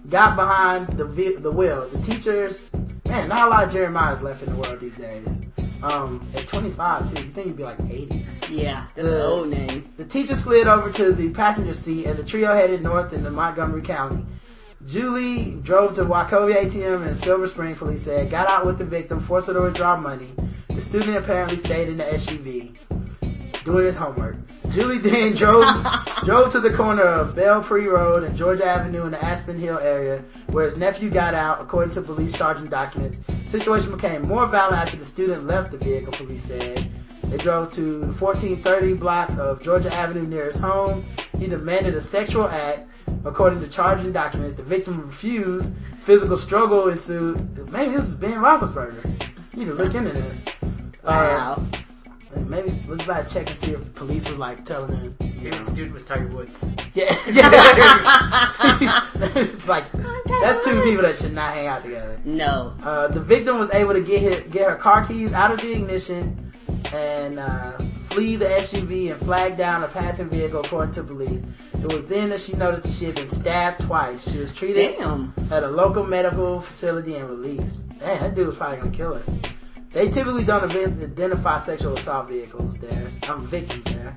got behind the vi- the wheel. The teachers, man, not a lot of Jeremiahs left in the world these days. Um, at 25 too, you think he'd be like 80. yeah, that's The- an old name. The teacher slid over to the passenger seat and the trio headed north into Montgomery County. Julie drove to Wachovia ATM in Silver Spring, police said, got out with the victim, forced her to withdraw money. The student apparently stayed in the SUV, doing his homework. Julie [laughs] then drove [laughs] drove to the corner of Belpre Road and Georgia Avenue in the Aspen Hill area, where his nephew got out, according to police charging documents. situation became more violent after the student left the vehicle, police said. They drove to the 1430 block of Georgia Avenue near his home. He demanded a sexual act. According to charging documents, the victim refused. Physical struggle ensued. Maybe this is Ben Roethlisberger. You need to look into this. Uh, Wow. maybe let's back check and see if police was like telling him. You Maybe the student was Tiger Woods. Yeah, yeah. It's [laughs] [laughs] like that's two people that should not hang out together. no. Uh, the victim was able to get her, get her car keys out of the ignition and uh, flee the SUV and flag down a passing vehicle, according to police. It was then that she noticed that she had been stabbed twice. She was treated Damn. at a local medical facility and released. Man, that dude was probably gonna kill her. They typically don't identify sexual assault vehicles there. I'm victims there.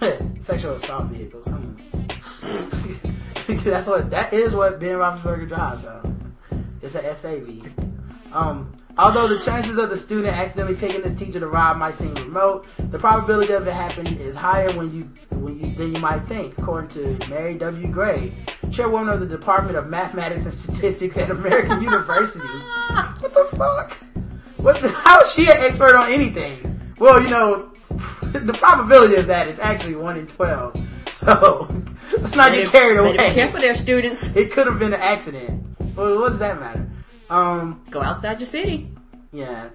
[laughs] sexual assault vehicles. [laughs] That's what that is what Ben Roethlisberger drives, y'all. It's a SAV. Um, although the chances of the student accidentally picking his teacher to rob might seem remote, the probability of it happening is higher when you when you than you might think, according to Mary W. Gray, chairwoman of the Department of Mathematics and Statistics at American [laughs] University. What the fuck? What? The, how is she an expert on anything? Well, you know, [laughs] the probability of that is actually one in twelve. So, [laughs] let's not get carried away. Careful there, students. It could have been an accident. Well, what does that matter? Um, Go outside your city. yeah.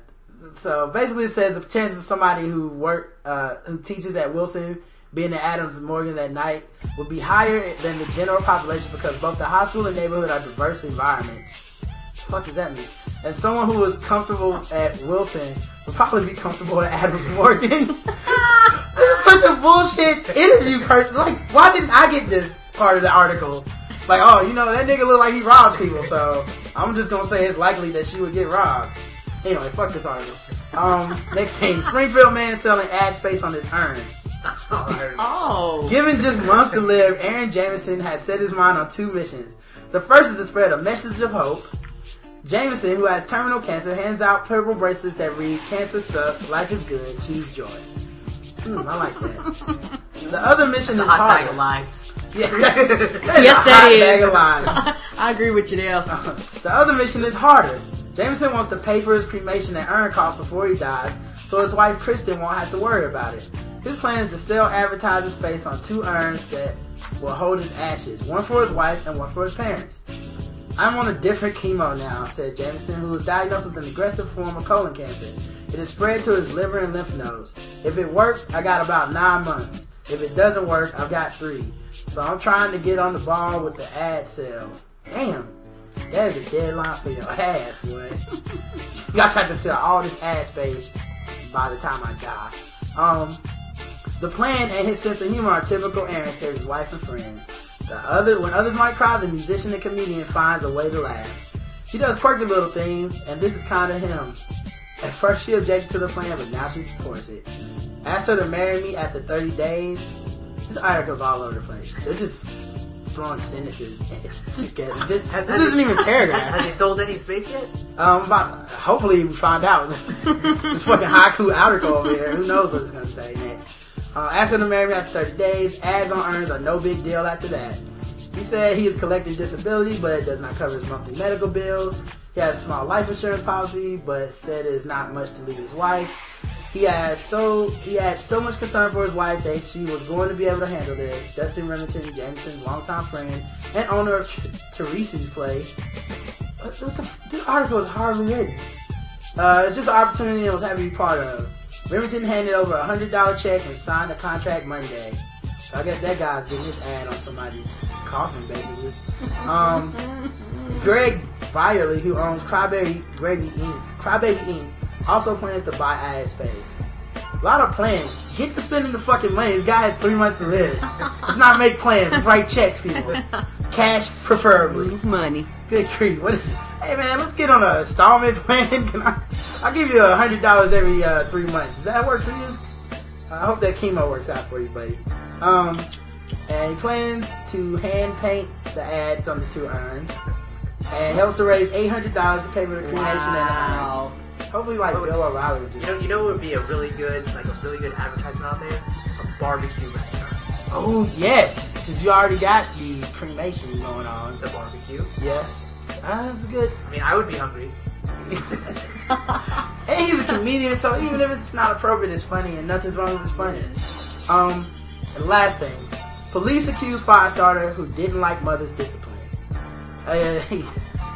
So basically, it says the chances of somebody who work uh, who teaches at Wilson being at Adams Morgan that night would be higher than the general population because both the high school and neighborhood are diverse environments. The fuck does that mean? And someone who was comfortable at Wilson would probably be comfortable at Adams [laughs] Morgan. [laughs] this is such a bullshit interview person. Like, why didn't I get this part of the article? Like, oh, you know, that nigga look like he robs people, so I'm just gonna say it's likely that she would get robbed. Anyway, fuck this article. Um, next thing, Springfield man selling ad space on his urn. [laughs] Oh. Given just months to live, Aaron Jameson has set his mind on two missions. The first is to spread a message of hope. Jameson, who has terminal cancer, hands out purple bracelets that read "Cancer sucks, life is good, choose joy." Hmm, I like that. [laughs] The other mission is Hot bag harder. Yeah, that's, [laughs] Yes, that is. bag of lies. I agree with you there. Uh, the other mission is harder. Jameson wants to pay for his cremation and urn costs before he dies, so his wife Kristen won't have to worry about it. His plan is to sell advertising space on two urns that will hold his ashes, one for his wife and one for his parents. I'm on a different chemo now, said Jameson, who was diagnosed with an aggressive form of colon cancer. It has spread to his liver and lymph nodes. If it works, I got about nine months. If it doesn't work, I've got three. So I'm trying to get on the ball with the ad sales. Damn, that is a deadline for your ass, boy. Y'all tried to sell all this ad space by the time I die. Um, the plan and his sense of humor are typical Aaron, says his wife and friends. The other, when others might cry, the musician and comedian finds a way to laugh. He does quirky little things, and this is kind of him. At first, she objected to the plan, but now she supports it. Asked her to marry me after 30 days. This article's all over the place. They're just throwing sentences [laughs] together. This, this isn't even a paragraph. Has he sold any space yet? Um, about, hopefully we find out. [laughs] this fucking haiku article over here. Who knows what it's gonna say next? Uh, ask her to marry me after 30 days. Ads on earns are no big deal after that. He said he is collecting disability, but it does not cover his monthly medical bills. He has a small life insurance policy, but said it is not much to leave his wife. He has so he had so much concern for his wife that she was going to be able to handle this. Dustin Remington, Jameson's longtime friend and owner of Teresa's place. What, what the, this article is hardly written. Uh, it's just an opportunity I was happy to be part of. Remington handed over a hundred dollar check and signed the contract Monday. So I guess that guy's getting his ad on somebody's coffin, basically. Um, [laughs] Greg Byerly, who owns Crybaby Gravy Inc., Crybaby Inc., also plans to buy ad space. A lot of plans. Get to spending the fucking money. This guy has three months to live. Let's not make plans. Let's write checks, people. Cash, preferably. Move money. Good grief. What is? Hey man, let's get on a installment [laughs] plan. Can I? I'll give you a hundred dollars every uh, three months. Does that work for you? I hope that chemo works out for you, buddy. Um, and he plans to hand paint the ads on the two urns, and helps to raise eight hundred dollars to pay for the cremation Wow. and the urns. Hopefully, like Bill O'Reilly would You know, you know what would be a really good, like a really good advertisement out there? A barbecue restaurant. Oh yes, because you already got the cremation going on. The barbecue. Yes, uh, that's good. I mean, I would be hungry. [laughs] and he's a comedian, so even if it's not appropriate, it's funny, and nothing's wrong with it's funny. Um, and last thing, police accuse Firestarter who didn't like mother's discipline. A,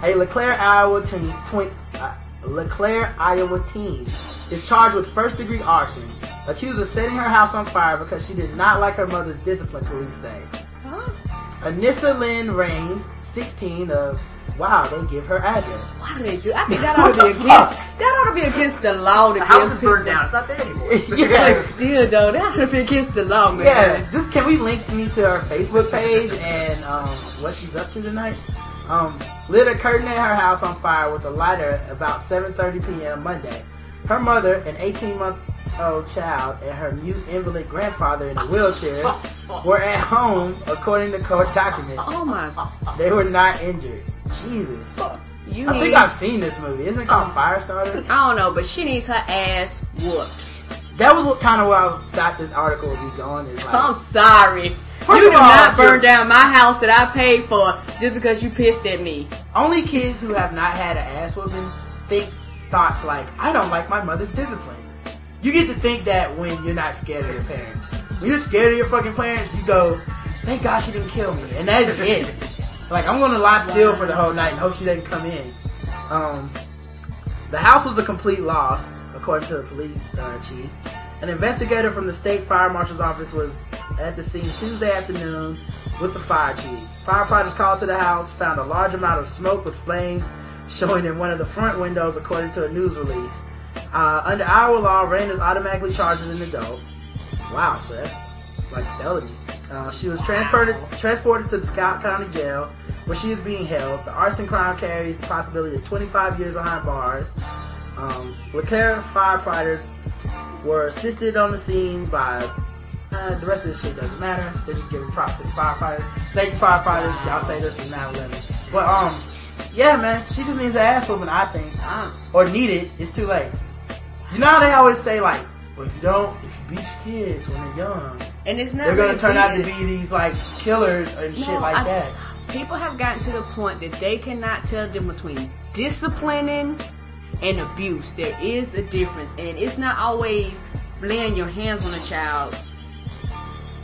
a LeClaire, Iowa teen, twin, uh, LeClaire, Iowa teen is charged with first degree arson, accused of setting her house on fire because she did not like her mother's discipline. Police say. Anissa Lynn Rain, 16, of wow, they give her address. Why do they do? I think that ought to be [laughs] against. fuck? That ought to be against the law. To The house is burned down. It's not there anymore. [laughs] yes. Still though, that ought to be against the law, man. Yeah, just can we link me to her Facebook page and um, what she's up to tonight? Um, lit a curtain in her house on fire with a lighter about 7:30 p.m. Monday. Her mother, an 18-month-old child, and her mute invalid grandfather in a wheelchair [laughs] were at home, according to court documents. Oh my. They were not injured. Jesus. You I need. think I've seen this movie. Isn't it called Firestarter? I don't know, but she needs her ass whooped. That was what kind of where I thought this article would be going. Is like, I'm sorry. First you of do all, not burn down my house that I paid for just because you pissed at me. Only kids who have not had an ass whooping think thoughts like, I don't like my mother's discipline. You get to think that when you're not scared of your parents. When you're scared of your fucking parents, you go, thank God she didn't kill me, and that is it. Like I'm gonna lie still for the whole night and hope she doesn't come in. Um, the house was a complete loss, according to the police uh, chief. An investigator from the state fire marshal's office was at the scene Tuesday afternoon with the fire chief. Firefighters called to the house, found a large amount of smoke with flames showing in one of the front windows, according to a news release. Uh, under our law, Rain is automatically charged as an adult. Wow, so that's like felony. Uh, she was transported transported to the Scott County Jail, where she is being held. The arson crime carries the possibility of 25 years behind bars. Um, LeClaire firefighters were assisted on the scene by. Uh, the rest of this shit doesn't matter. They're just giving props to the firefighters. Thank you, firefighters. Y'all say this is not limit. But um, yeah, man, she just needs an ass whooping. I think, Uh, or need it. It's too late. You know how they always say like, well, if you don't, if you beat your kids when they're young, and it's not. they're gonna turn out to be these like killers and shit like I- that. People have gotten to the point that they cannot tell them between disciplining and abuse. There is a difference, and it's not always laying your hands on a child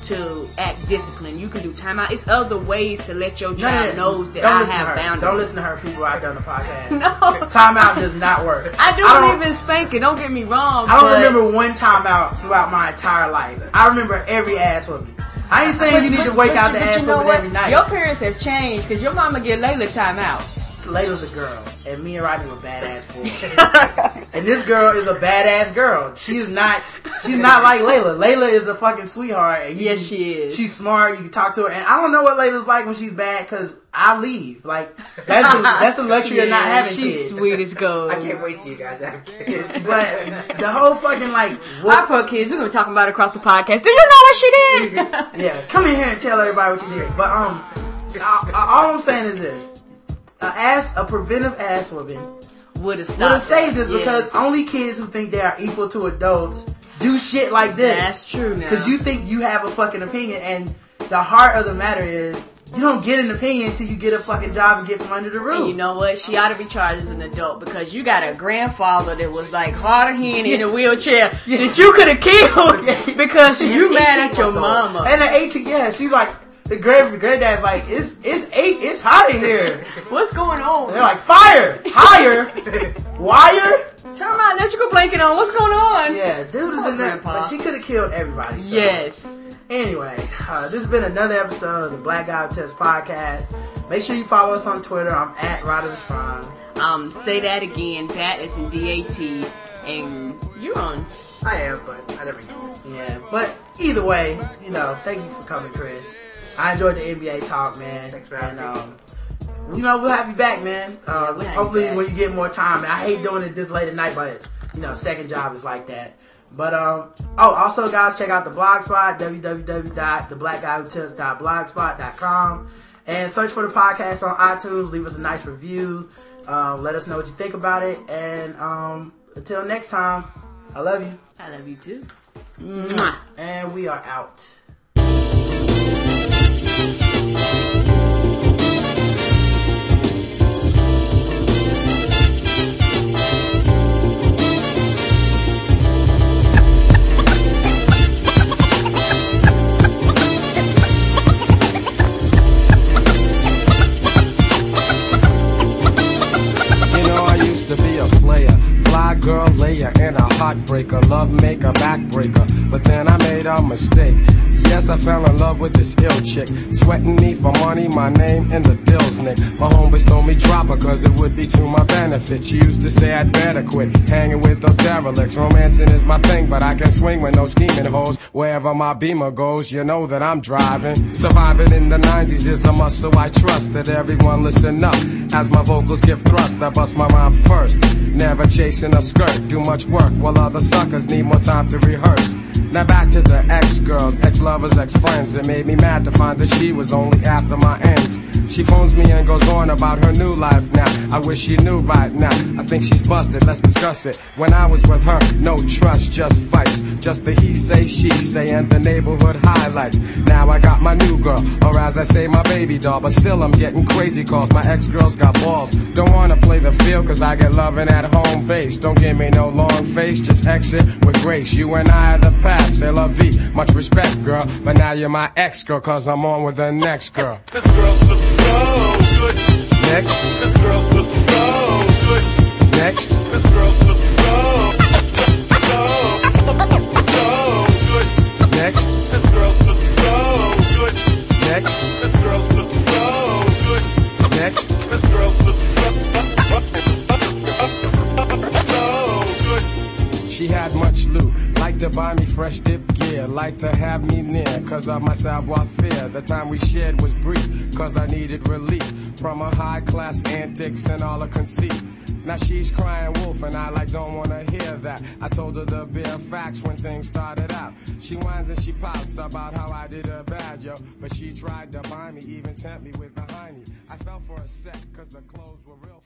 to act disciplined. You can do timeout. It's other ways to let your child no, knows that I have boundaries. Don't listen to her, people [laughs] out there on the podcast. No. timeout does not work. [laughs] I do don't- believe in spanking. Don't get me wrong. I don't but- remember one timeout throughout my entire life. I remember every ass whooping. I ain't saying you need to wake out the ass you know every night. Your parents have changed because your mama get Layla time out. Layla's a girl, and me and Rodney were badass boys. [laughs] and this girl is a badass girl. She's not. She's not like Layla. Layla is a fucking sweetheart. And you Yes, she is. She's smart. You can talk to her, and I don't know what Layla's like when she's bad because I leave. Like that's the, that's the luxury of not Yeah, having she's kids. sweet as gold. I can't wait till you guys have kids. But the whole fucking like Our what, poor kids, we're gonna be talking about it across the podcast. Do you know what she did? [laughs] yeah, come in here and tell everybody what you did. But um, I, I- all I'm saying is this: a ass, a preventive ass whooping Would have would have saved that. us because only kids who think they are equal to adults do shit like this. That's true. Because you think you have a fucking opinion, and the heart of the matter is you don't get an opinion until you get a fucking job and get from under the roof. And you know what? She ought to be charged as an adult because you got a grandfather that was like hard of hearing in a wheelchair that you could have killed [laughs] because you [laughs] mad at your [laughs] mama. And the 18, yeah, she's like, the grand granddad's like, it's it's eight, it's hot in here. [laughs] What's going on? They're like, fire, higher, [laughs] wire. Turn my electrical blanket on. What's going on? Yeah, dude is Poor in there, but she could have killed everybody. so. Yes. Anyway, uh, this has been another episode of the Black Guy Who Tips podcast. Make sure you follow us on Twitter. I'm at Rodimus Prime. Um, say that again. Pat is in D-A-T. And you're on. I am, but I never. Yeah, but either way, you know, thank you for coming, Chris. I enjoyed the NBA talk, man. Thanks for having and, me. um, you know, we'll have you back, man. Uh, you hopefully, back. when you get more time. I hate doing it this late at night, but you know, second job is like that. But um, oh, also, guys, check out the blogspot www.theblackguywhotips.blogspot.com and search for the podcast on iTunes. Leave us a nice review. Um, let us know what you think about it. And um, until next time, I love you. I love you too. Mwah. And we are out. Girl layer and a heartbreaker, love maker, backbreaker. But then I made a mistake. Yes, I fell in love with this ill chick. Sweating me for money, my name in the dills, Nick. My homies told me drop her cause it would be to my benefit. She used to say I'd better quit hanging with those derelicts. Romancing is my thing, but I can swing with no scheming hoes. Wherever my beamer goes, you know that I'm driving. Surviving in the 90s is a must, so I trust that everyone listen up. As my vocals give thrust, I bust my rhymes first. Never chasing a skirt, do much work while other suckers need more time to rehearse. Now back to the ex-girls, ex-lovers, ex-friends. It made me mad to find that she was only after my ends. She phones me and goes on about her new life now. I wish she knew right now. I think she's busted, let's discuss it. When I was with her, no trust, just fights. Just the he say, she say, and the neighborhood highlights. Now I got my new girl, or as I say, my baby doll. But still I'm getting crazy calls. My ex-girls got balls. Don't wanna play the field, cause I get loving at home base. Don't give me no long face, just exit with grace. You and I are the pack. Class, vie. Much respect, girl. But now you're my ex, girl, cause I'm on with the next girl. This girl's look so good. Next, This girl's look so good. next, This girl's look so, so, so good. next, This girl's look so good. next, This girl's look so good. next. This girl's look so good. She had much loot, like to buy me fresh dip gear, like to have me near, cause of my savoir faire. The time we shared was brief, cause I needed relief from her high class antics and all her conceit. Now she's crying wolf and I like don't wanna hear that. I told her the bare facts when things started out. She whines and she pouts about how I did her bad, yo. But she tried to buy me, even tempt me with the hiney. I fell for a sec, cause the clothes were real.